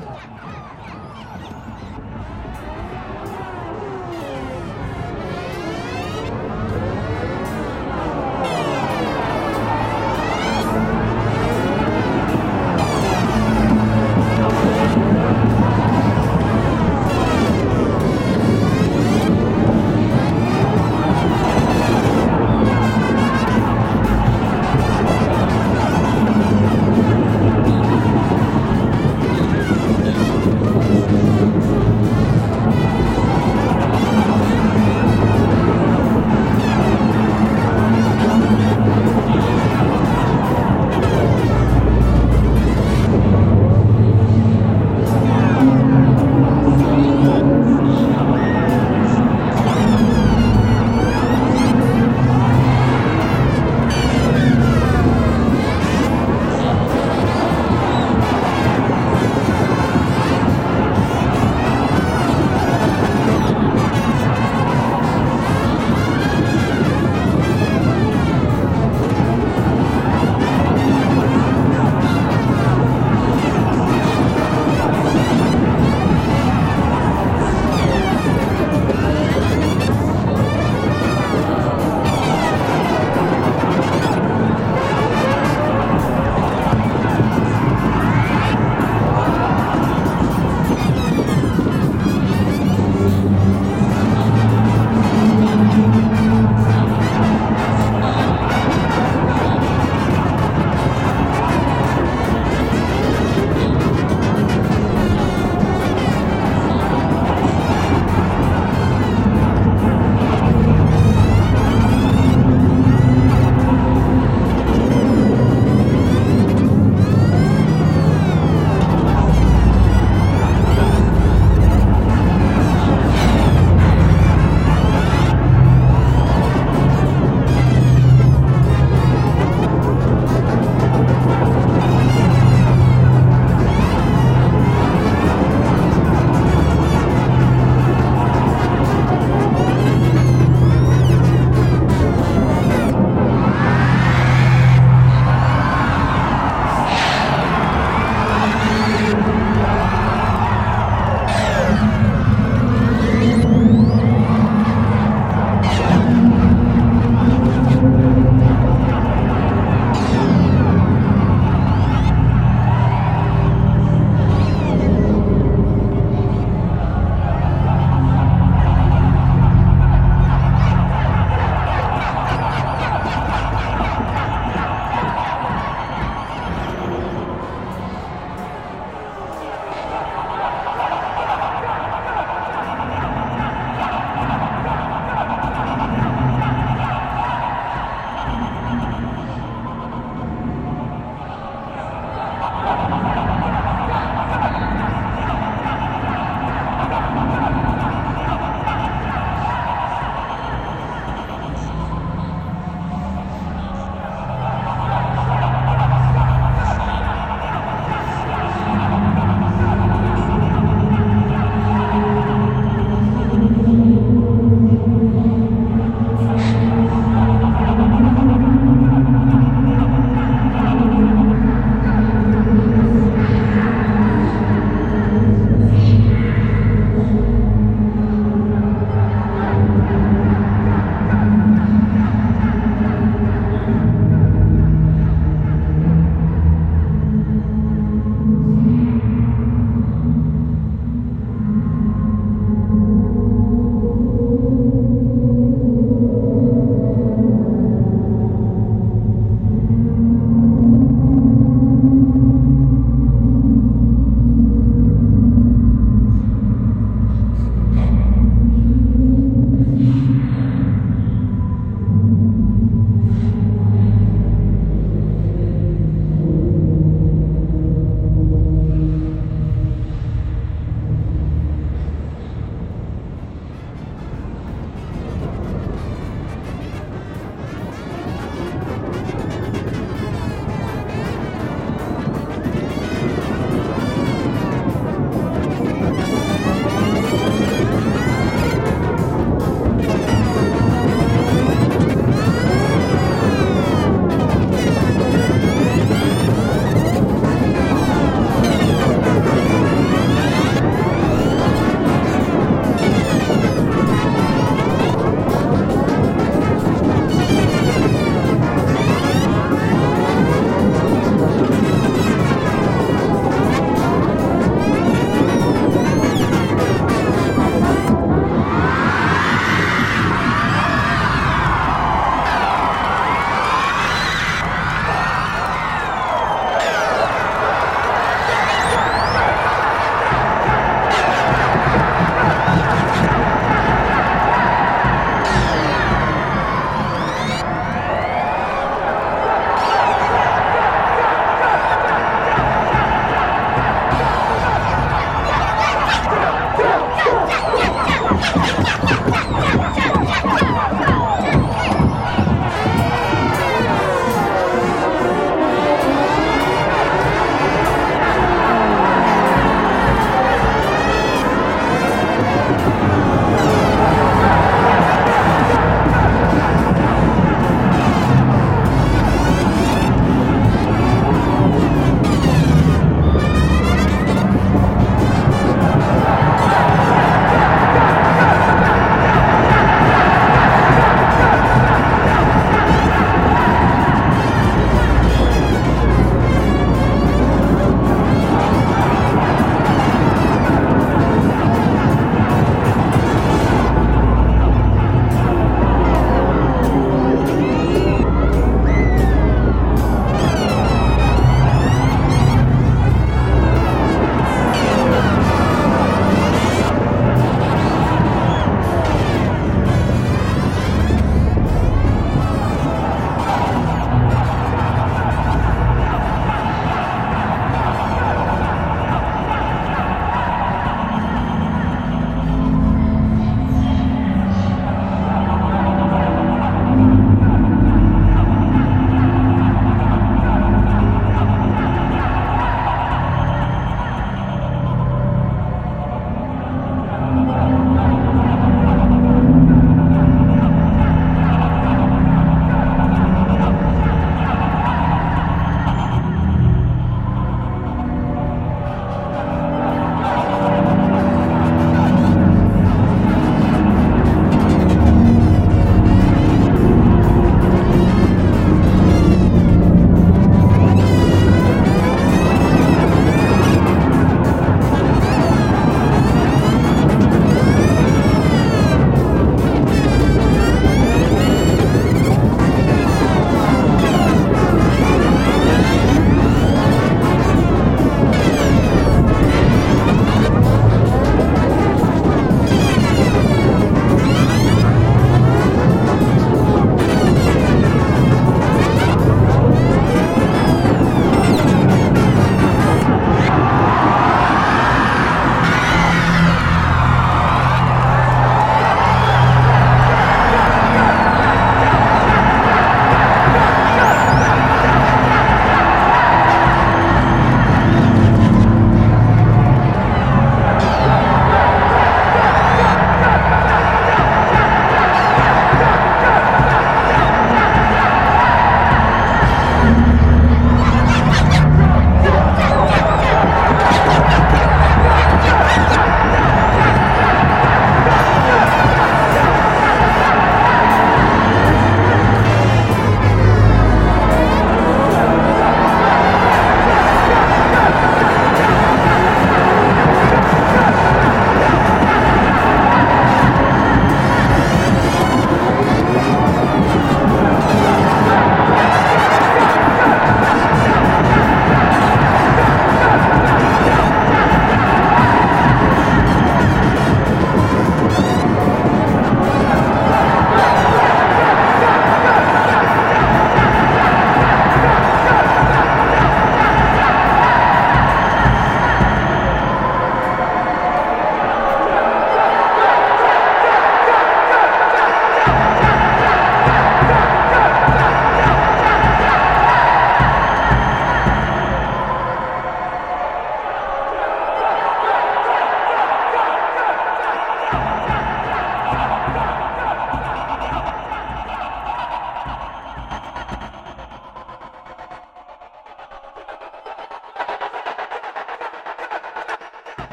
Oh, my God.